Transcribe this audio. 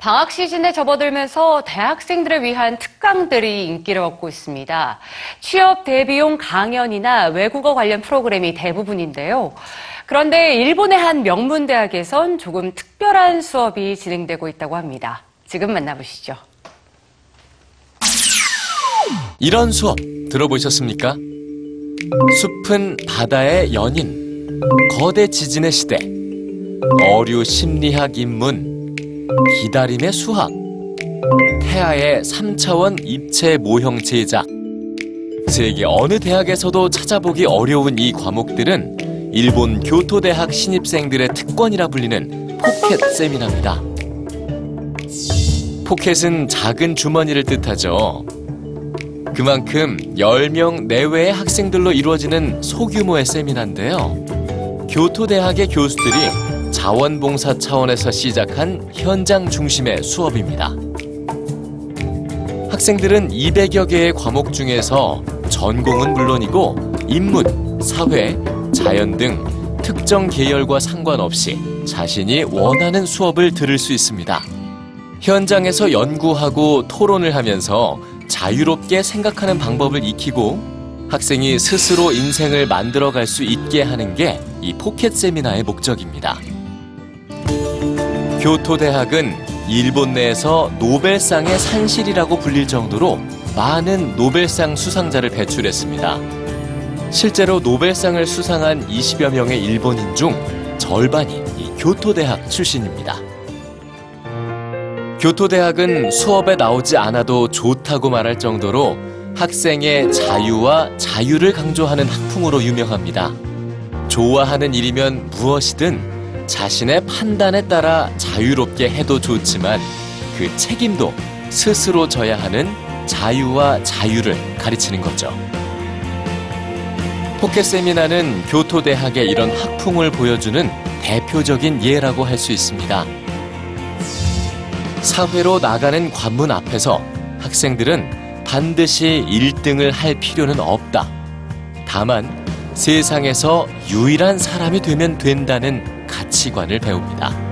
방학 시즌에 접어들면서 대학생들을 위한 특강들이 인기를 얻고 있습니다. 취업 대비용 강연이나 외국어 관련 프로그램이 대부분인데요. 그런데 일본의 한 명문대학에선 조금 특별한 수업이 진행되고 있다고 합니다. 지금 만나보시죠. 이런 수업 들어보셨습니까? 숲은 바다의 연인, 거대 지진의 시대, 어류 심리학 입문, 기다림의 수학, 태아의 3차원 입체 모형 제작. 세계 어느 대학에서도 찾아보기 어려운 이 과목들은 일본 교토대학 신입생들의 특권이라 불리는 포켓 세미나입니다. 포켓은 작은 주머니를 뜻하죠. 그만큼 10명 내외의 학생들로 이루어지는 소규모의 세미나인데요. 교토대학의 교수들이 자원봉사 차원에서 시작한 현장 중심의 수업입니다. 학생들은 200여 개의 과목 중에서 전공은 물론이고 인문, 사회, 자연 등 특정 계열과 상관없이 자신이 원하는 수업을 들을 수 있습니다. 현장에서 연구하고 토론을 하면서 자유롭게 생각하는 방법을 익히고 학생이 스스로 인생을 만들어갈 수 있게 하는 게 이 포켓 세미나의 목적입니다. 교토대학은 일본 내에서 노벨상의 산실이라고 불릴 정도로 많은 노벨상 수상자를 배출했습니다. 실제로 노벨상을 수상한 20여 명의 일본인 중 절반이 이 교토대학 출신입니다. 교토대학은 수업에 나오지 않아도 좋다고 말할 정도로 학생의 자유와 자유를 강조하는 학풍으로 유명합니다. 좋아하는 일이면 무엇이든 자신의 판단에 따라 자유롭게 해도 좋지만 그 책임도 스스로 져야 하는 자유와 자유를 가르치는 거죠. 포켓 세미나는 교토대학의 이런 학풍을 보여주는 대표적인 예라고 할 수 있습니다. 사회로 나가는 관문 앞에서 학생들은 반드시 1등을 할 필요는 없다. 다만 세상에서 유일한 사람이 되면 된다는 가치관을 배웁니다.